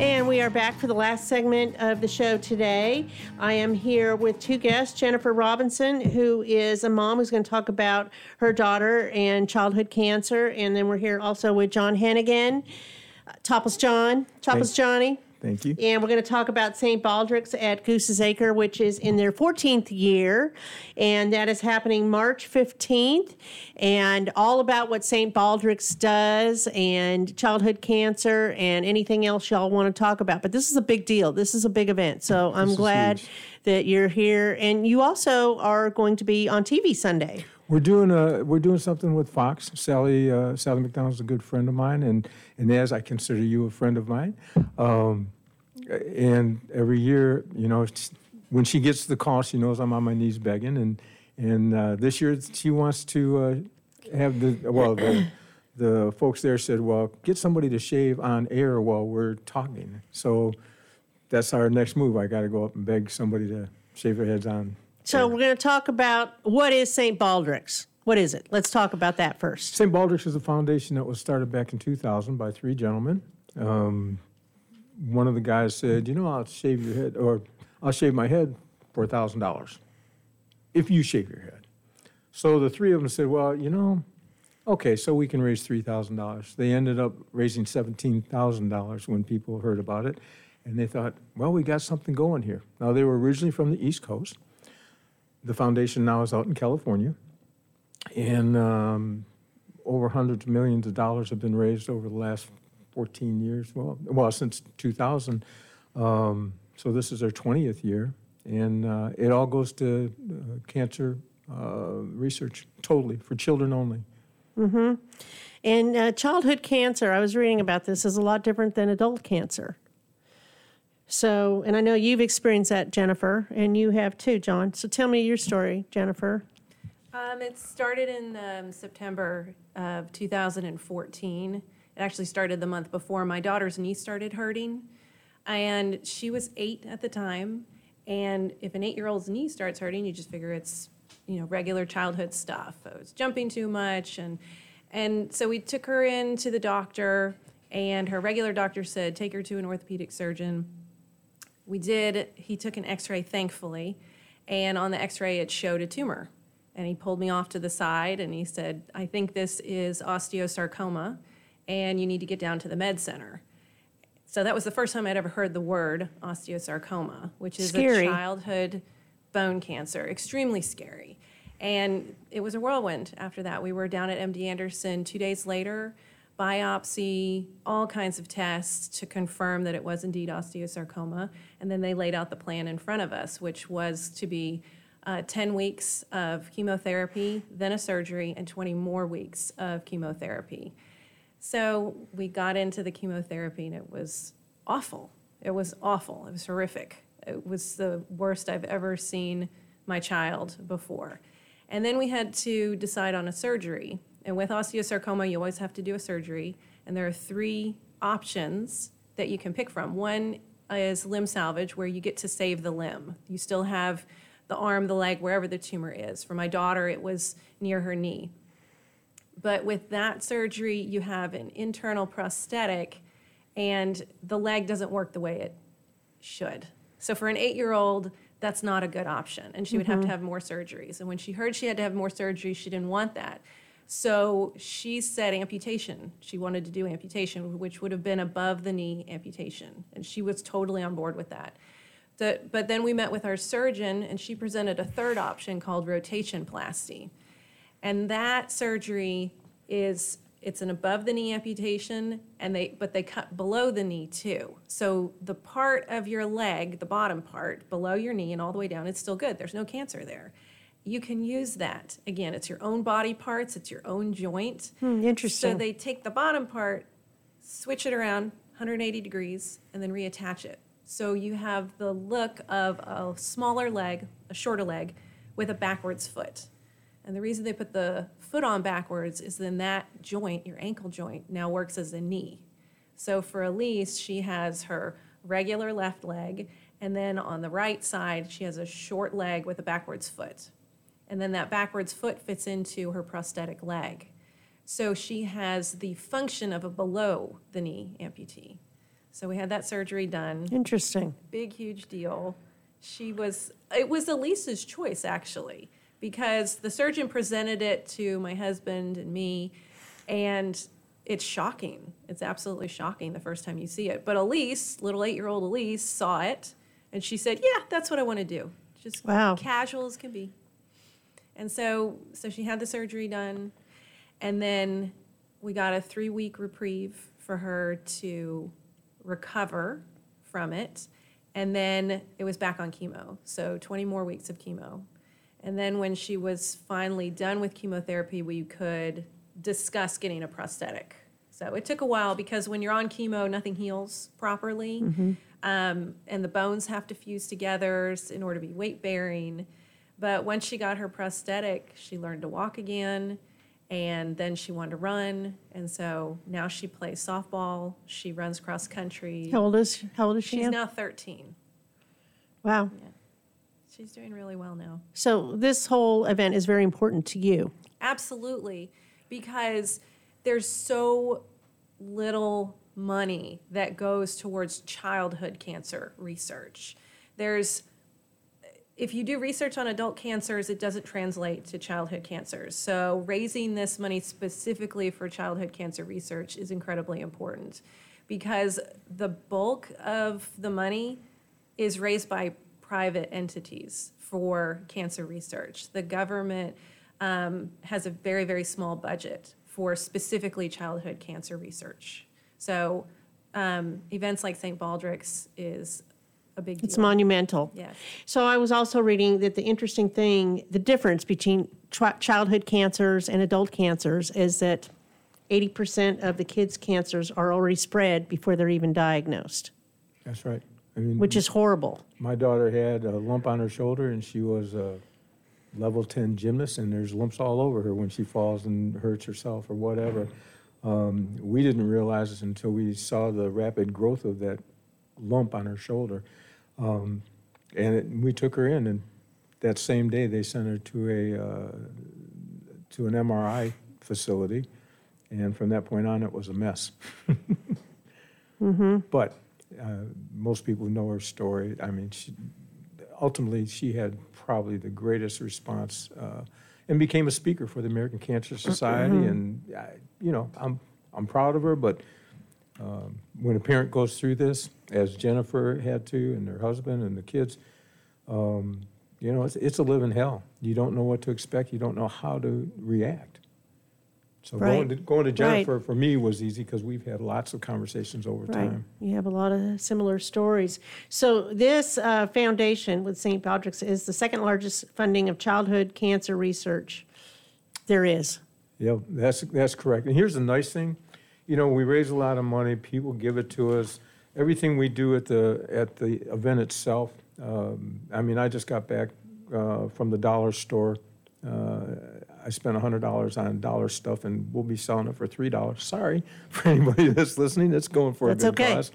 B: And we are back for the last segment of the show today. I am here with two guests Jennifer Robinson, who is a mom who's going to talk about her daughter and childhood cancer. And then we're here also with John Hannigan, uh, Topless John, Topless
J: Thank-
B: Johnny.
J: Thank you.
B: And we're going to talk about St. Baldrick's at Goose's Acre, which is in their 14th year. And that is happening March 15th. And all about what St. Baldrick's does and childhood cancer and anything else y'all want to talk about. But this is a big deal. This is a big event. So I'm glad that you're here. And you also are going to be on TV Sunday.
J: We're doing a we're doing something with Fox. Sally uh, Sally McDonald's a good friend of mine, and and as I consider you a friend of mine. Um, and every year, you know, when she gets the call, she knows I'm on my knees begging, and and uh, this year she wants to uh, have the well the. The folks there said, "Well, get somebody to shave on air while we're talking." So that's our next move. I got to go up and beg somebody to shave their heads on
B: So we're going to talk about what is St. Baldrick's? What is it? Let's talk about that first.
J: St. Baldrick's is a foundation that was started back in 2000 by three gentlemen. Um, one of the guys said, "You know, I'll shave your head, or I'll shave my head for a thousand dollars if you shave your head." So the three of them said, "Well, you know, okay, so we can raise three thousand dollars." They ended up raising seventeen thousand dollars when people heard about it, and they thought, "Well, we got something going here." Now they were originally from the East Coast. The foundation now is out in California, and um, over hundreds of millions of dollars have been raised over the last 14 years. Well, well since 2000. Um, so this is our 20th year, and uh, it all goes to uh, cancer uh, research totally for children only.
B: Mm-hmm. And uh, childhood cancer, I was reading about this, is a lot different than adult cancer. So, and I know you've experienced that, Jennifer, and you have too, John. So tell me your story, Jennifer.
K: Um, it started in um, September of 2014. It actually started the month before my daughter's knee started hurting. And she was eight at the time. And if an eight year old's knee starts hurting, you just figure it's, you know, regular childhood stuff. I was jumping too much. And, and so we took her in to the doctor, and her regular doctor said, take her to an orthopedic surgeon. We did. He took an x ray, thankfully. And on the x ray, it showed a tumor. And he pulled me off to the side and he said, I think this is osteosarcoma and you need to get down to the med center. So that was the first time I'd ever heard the word osteosarcoma, which is
B: Scary.
K: a childhood bone cancer, extremely scary. And it was a whirlwind after that. We were down at MD Anderson two days later, biopsy, all kinds of tests to confirm that it was indeed osteosarcoma. And then they laid out the plan in front of us, which was to be uh, 10 weeks of chemotherapy, then a surgery, and 20 more weeks of chemotherapy. So we got into the chemotherapy and it was awful. It was awful. It was horrific. It was the worst I've ever seen my child before. And then we had to decide on a surgery. And with osteosarcoma, you always have to do a surgery. And there are three options that you can pick from. One is limb salvage, where you get to save the limb. You still have the arm, the leg, wherever the tumor is. For my daughter, it was near her knee. But with that surgery, you have an internal prosthetic, and the leg doesn't work the way it should. So for an eight year old, that's not a good option. And she would have to
B: Mhm.
K: have more surgeries. And when she heard she had to have more surgeries, she didn't want that. So she said amputation. She wanted to do amputation, which would have been above the knee amputation. And she was totally on board with that. The, but then we met with our surgeon, and she presented a third option called rotationplasty. And that surgery is it's an above the knee amputation and they but they cut below the knee too. So the part of your leg, the bottom part below your knee and all the way down, it's still good. There's no cancer there. You can use that. Again, it's your own body parts, it's your own joint.
B: Hmm, interesting.
K: So they take the bottom part, switch it around 180 degrees and then reattach it So you have the look of a smaller leg, a shorter leg, with a backwards foot. And the reason they put the foot on backwards is then that joint, your ankle joint, now works as a knee. So for Elise, she has her regular left leg, and then on the right side, she has a short leg with a backwards foot. And then that backwards foot fits into her prosthetic leg. So she has the function of a below the knee amputee. So we had that surgery done.
B: Interesting.
K: Big, huge deal. She was, it was Elise's choice actually, because the surgeon presented it to my husband and me, and it's shocking. It's absolutely shocking the first time you see it. But Elise, little eight year old Elise, saw it and she said, Yeah, that's what I want to do. Just
B: Wow.
K: casual as can be. And so, so she had the surgery done, and then we got a three week reprieve for her to recover from it. And then it was back on chemo. So 20 more weeks of chemo. And then when she was finally done with chemotherapy, we could discuss getting a prosthetic. So it took a while because when you're on chemo, nothing heals properly.
B: Mhm.
K: Um, and the bones have to fuse together in order to be weight bearing. But once she got her prosthetic, she learned to walk again. And then she wanted to run. And so now she plays softball. She runs cross country.
B: How old is how old is she
K: She's
B: now?
K: now 13.
B: Wow.
K: She's doing really well now.
B: So this whole event is very important to you.
K: Absolutely, because there's so little money that goes towards childhood cancer research. There's if you do research on adult cancers, it doesn't translate to childhood cancers. So raising this money specifically for childhood cancer research is incredibly important because the bulk of the money is raised by private entities for cancer research. The government um, has a very, very small budget for specifically childhood cancer research. So um, events like St. Baldrick's is a big deal.
B: It's monumental.
K: Yes.
B: So I was also reading that the interesting thing, the difference between tri- childhood cancers and adult cancers is that 80% of the kids' cancers are already spread before they're even diagnosed,
J: That's right. I mean,
B: which is horrible.
J: My daughter had a lump on her shoulder, and she was a level 10 gymnast, and there's lumps all over her when she falls and hurts herself or whatever. Um, we didn't realize this until we saw the rapid growth of that lump on her shoulder. Um, and it, we took her in, and that same day they sent her to a uh, to an MRI facility, and from that point on, it was a mess.
B: Mm-hmm.
J: But uh, most people know her story. I mean, she, ultimately, she had probably the greatest response uh, and became a speaker for the American Cancer Society.
B: Mhm.
J: And, I, you know, I'm, I'm proud of her, but um, when a parent goes through this, as Jennifer had to, and her husband and the kids, um, you know, it's, it's a living hell. You don't know what to expect. You don't know how to react. So going to, going to
B: Right.
J: Jennifer for me was easy because we've had lots of conversations over
B: Right.
J: time.
B: You have a lot of similar stories. So this uh, foundation with St. Patrick's is the second largest funding of childhood cancer research there is.
J: Yeah, that's, that's correct. And here's the nice thing, you know, we raise a lot of money, people give it to us. Everything we do at the, at the event itself, um, I mean, I just got back uh, from the dollar store. Uh, I spent $100 on dollar stuff and we'll be selling it for $3. Sorry for anybody that's listening, that's going for
B: That's
J: a good
B: okay.
J: cause.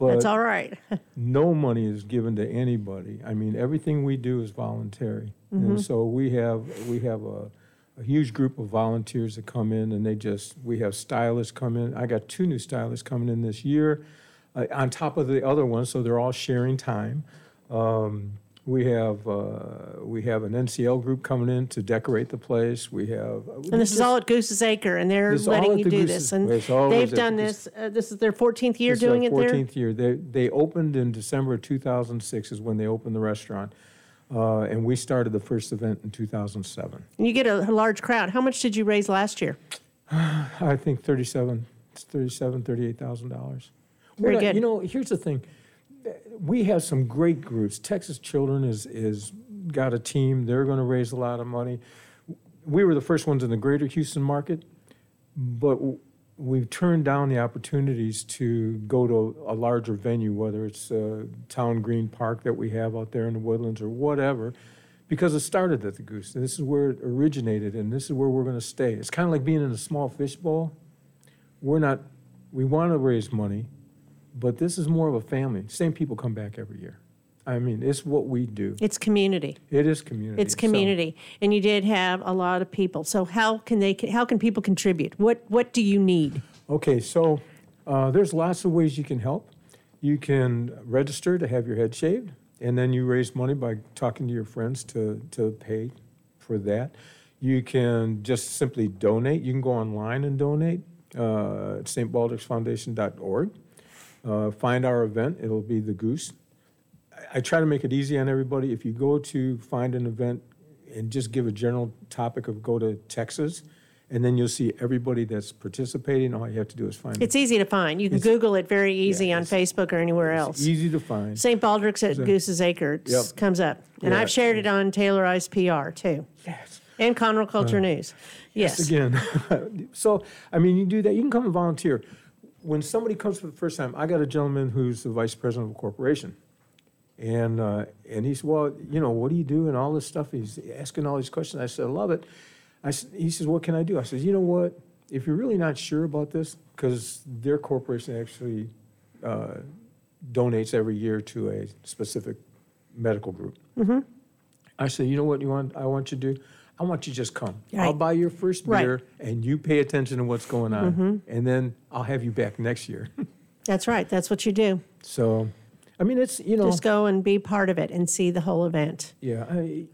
B: That's all right.
J: no money is given to anybody. I mean, everything we do is voluntary. And
B: Mhm.
J: so we have, we have a, a huge group of volunteers that come in and they just, we have stylists come in. I got two new stylists coming in this year uh, on top of the other ones, so they're all sharing time. Um, we have, uh, we have an NCL group coming in to decorate the place. We have.
B: And this is all at Goose's Acre, and they're
J: This is all
B: letting you do
J: Goose's-
B: this. And they've done this, uh, this is their 14th year doing it
J: 14th year. They, they opened in December of 2006 is when they opened the restaurant. Uh, and we started the first event in 2007.
B: And you get a, a large crowd. How much did you raise last year?
J: I think 37, it's 37, 38,000 dollars.
B: Very good.
J: You know, here's the thing. We have some great groups. Texas Children is, is got a team. They're going to raise a lot of money. We were the first ones in the greater Houston market, but we've turned down the opportunities to go to a larger venue, whether it's uh, Town Green Park that we have out there in the woodlands or whatever, because it started at the Goose. This is where it originated, and this is where we're going to stay. It's kind of like being in a small fishbowl. We're not, we want to raise money, but this is more of a family. Same people come back every year. I mean, it's what we do.
B: It's community.
J: It is community.
B: It's
J: So-
B: community, and you did have a lot of people. So how can they? How can people contribute? What What do you need?
J: Okay, so uh, there's lots of ways you can help. You can register to have your head shaved, and then you raise money by talking to your friends to, to pay for that. You can just simply donate. You can go online and donate uh, at stbaldricksfoundation.org. Uh, find our event, it'll be the Goose. I, I try to make it easy on everybody. If you go to find an event and just give a general topic of go to Texas, and then you'll see everybody that's participating. All you have to do is find it.
B: It's easy to find. You can
J: It's-
B: Google it very easy on Facebook or anywhere else.
J: easy to find.
B: St. Baldrick's at
J: So-
B: Goose's Acre
J: Yep.
B: comes up, and
J: Yeah.
B: I've shared it on Taylorized PR too.
J: Yes.
B: And Conroe Culture
J: Uh,
B: News. Yes.
J: Again, so I mean, you do that. You can come and volunteer. When somebody comes for the first time, I got a gentleman who's the vice president of a corporation, and uh, and he said, "Well, you know, what do you do?" and all this stuff. He's asking all these questions. I said, "I love it." I he says, "What can I do?" I said, "You know what? If you're really not sure about this, because their corporation actually uh, donates every year to a specific medical group."
B: Mm-hmm.
J: I said, you know what you want? I want you to do. I want you to just come. I'll buy your first
B: Right.
J: beer, and you pay attention to what's going on,
B: Mhm.
J: and then I'll have you back next year.
B: That's right. That's what you do.
J: so, I mean, it's you know,
B: Just go and be part of it and see the whole event.
J: yeah. I,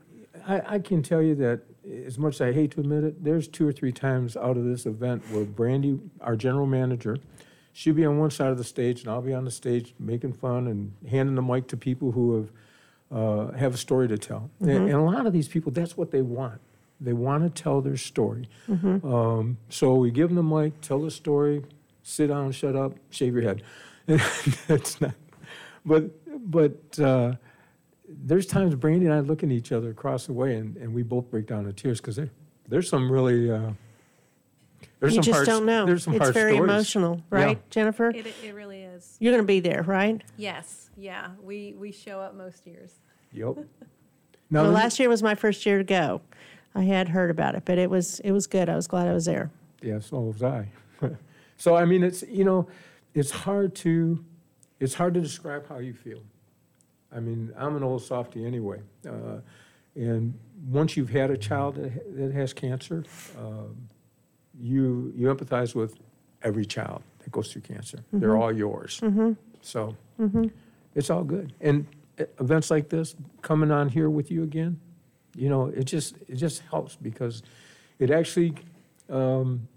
J: I I can tell you that as much as I hate to admit it, there's two or three times out of this event where Brandy, our general manager, she'll be on one side of the stage, and I'll be on the stage making fun and handing the mic to people who have uh, have a story to tell. And,
B: Mhm.
J: and a lot of these people, that's what they want. They want to tell their story.
B: Mhm.
J: Um, so we give them the mic, tell the story, sit down, shut up, shave your head. it's not, but but uh, there's times Brandy and I look at each other across the way, and, and we both break down in tears because there's some really uh, there's
B: you
J: some
B: just
J: hard,
B: don't know.
J: There's some
B: it's very
J: stories.
B: emotional,
J: Yeah.
B: right, Jennifer?
K: It, it really is.
B: You're going to be there, right?
K: Yes, yeah. We, we show up most years.
J: Yep.
B: well, last year was my first year to go. I had heard about it, but it was it was good. I was glad I was there.
J: Yeah, so was I. so I mean, it's you know, it's hard to, it's hard to describe how you feel. I mean, I'm an old softy anyway, uh, and once you've had a child that, has cancer, um, you you empathize with every child that goes through cancer. They're
B: Mhm.
J: all yours.
B: Mhm.
J: So
B: Mhm.
J: it's all good. And uh, events like this, coming on here with you again, you know, it just it just helps because it actually um,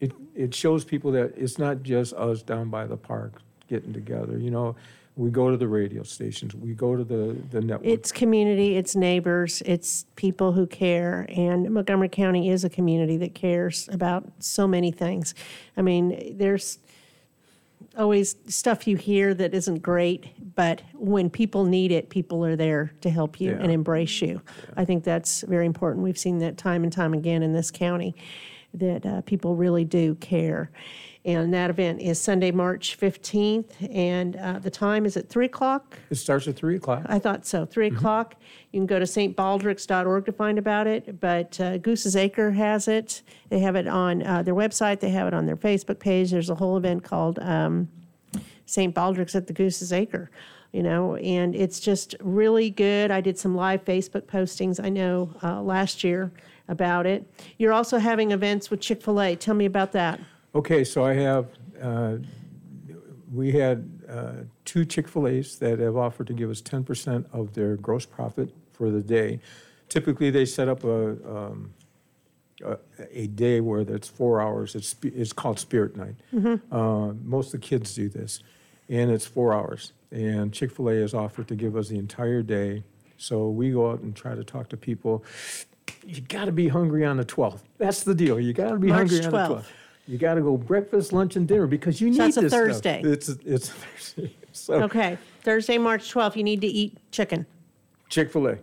J: it it shows people that it's not just us down by the park getting together. You know, we go to the radio stations, we go to the the network.
B: It's community, it's neighbors, it's people who care, and Montgomery County is a community that cares about so many things. I mean, there's always stuff you hear that isn't great, but when people need it, people are there to help you and embrace you. I think that's very important. We've seen that time and time again in this county that uh, people really do care. And that event is Sunday, March 15th, and uh, the time is at 3 o'clock.
J: It starts at three o'clock.
B: I thought so. 3 o'clock. You can go to stbaldricks.org to find about it, but uh, Goose's Acre has it. They have it on uh, their website, they have it on their Facebook page. There's a whole event called um, St. Baldrick's at the Goose's Acre, you know, and it's just really good. I did some live Facebook postings, I know, uh, last year about it. You're also having events with Chick fil A. Tell me about that.
J: Okay, so I have, uh, we had uh, two Chick-fil-A's that have offered to give us 10% of their gross profit for the day. Typically, they set up a, um, a, a day where it's four hours. It's, it's called Spirit Night.
B: Mhm.
J: Uh, most of the kids do this, and it's four hours. And Chick-fil-A has offered to give us the entire day. So we go out and try to talk to people. You got to be hungry on the 12th. That's the deal. You got to be
B: March
J: hungry on the
B: 12th.
J: 12th. You got to go breakfast, lunch, and dinner because you
B: So
J: need
B: that's a
J: this stuff.
B: Thursday.
J: It's it's Thursday. So
B: Okay, Thursday, March 12th, you need to eat chicken.
J: Chick Fil A,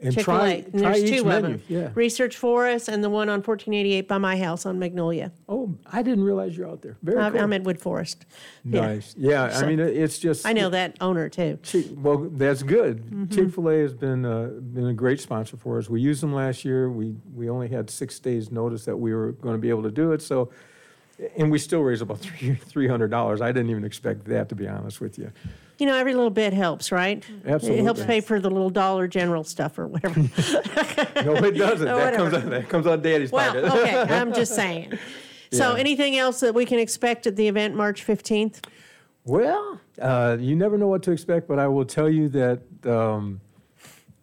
J: And
B: Chick Fil
J: try,
B: And
J: try
B: there's
J: each
B: two
J: menu.
B: of them.
J: Yeah.
B: Research Forest and the one on 1488 by my house on Magnolia.
J: Oh, I didn't realize you're out there. Very
B: I'm,
J: cool.
B: I'm at Wood Forest.
J: Nice. Yeah,
B: So-
J: I mean, it's just.
B: I know that owner too.
J: Chick- Well, that's good.
B: Mhm.
J: Chick Fil A has been uh, been a great sponsor for us. We used them last year. We we only had six days notice that we were going to be able to do it. So, and we still raised about three three hundred dollars. I didn't even expect that, to be honest with you.
B: You know, every little bit helps, right? Absolutely, it helps pay for the little Dollar General stuff or whatever.
J: No, it doesn't. That comes out, that comes out Daddy's
B: well,
J: pocket.
B: okay, I'm just saying. So,
J: Yeah.
B: anything else that we can expect at the event March 15th?
J: Well, uh, you never know what to expect, but I will tell you that um,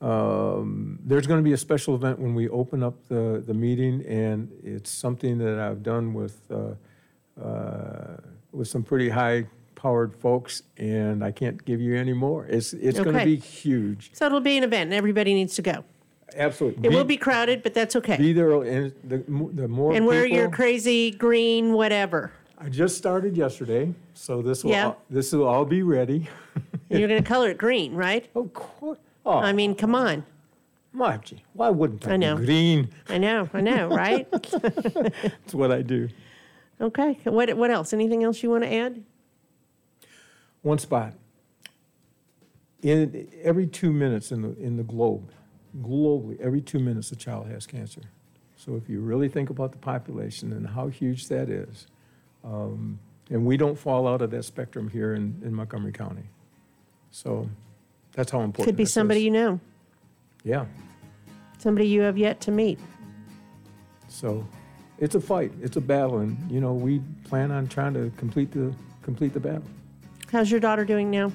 J: um, there's going to be a special event when we open up the, the meeting, and it's something that I've done with uh, uh, with some pretty high powered folks, and I can't give you any more. It's it's going to
B: Okay.
J: be huge.
B: So, it'll be an event and everybody needs to go.
J: Absolutely.
B: It will be crowded, but that's okay.
J: Be there, and the, mo- the more
B: and wear
J: people,
B: your crazy green whatever.
J: I just started yesterday, so this will
B: Yeah.
J: all, this will all be ready.
B: And you're going to color it green, right?
J: Of course.
B: I mean, come on.
J: Margie, why wouldn't I?
B: I know.
J: Be green.
B: I know, I know, right?
J: That's what I do.
B: okay. What, what else? Anything else you want to add?
J: One spot. In every two minutes in the in the globe, globally, every two minutes a child has cancer. So if you really think about the population and how huge that is, um, and we don't fall out of that spectrum here in, in Montgomery County. So that's how important.
B: Could be
J: this is.
B: somebody you know,
J: Yeah.
B: somebody you have yet to meet.
J: So it's a fight. It's a battle, and you know we plan on trying to complete the complete the battle.
B: How's your daughter doing now?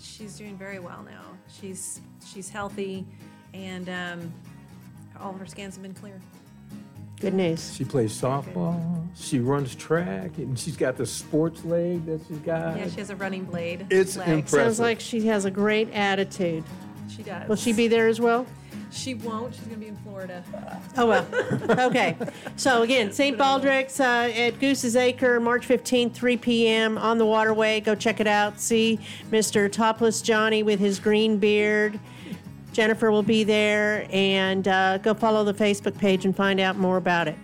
K: She's doing very well now. She's she's healthy, and um, all of her scans have been clear.
B: Good news.
J: She plays softball. She runs track, and she's got the sports leg that she's got.
K: Yeah, she has a running blade.
J: It's
K: leg.
J: impressive.
B: Sounds like she has a great attitude.
K: She does.
B: Will she be there as well?
K: She won't. She's gonna be in Florida.
B: Oh, well. Okay. So, again, St. Baldrick's uh, at Goose's Acre, March 15th, 3 p.m. on the waterway. Go check it out. See Mr. Topless Johnny with his green beard. Jennifer will be there. And uh, go follow the Facebook page and find out more about it.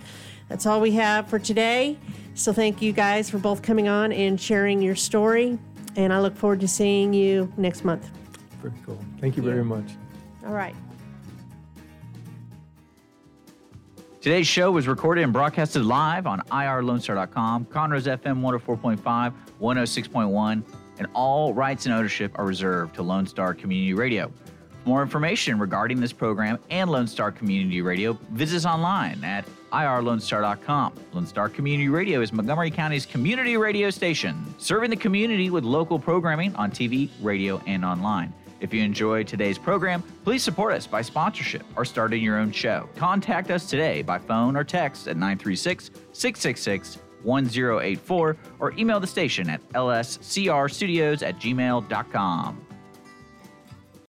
B: That's all we have for today. So, thank you guys for both coming on and sharing your story. And I look forward to seeing you next month.
J: Very cool. Thank you very much.
B: All right.
L: Today's show was recorded and broadcasted live on ourlonestar.com, Conroe's FM 104.5, 106.1, and all rights and ownership are reserved to Lone Star Community Radio. More information regarding this program and Lone Star Community Radio, visit us online at ourlonestar.com. Lone Star Community Radio is Montgomery County's community radio station, serving the community with local programming on TV, radio, and online. If you enjoyed today's program, please support us by sponsorship or starting your own show. Contact us today by phone or text at 936 666 1084 or email the station at lscrstudios at gmail.com.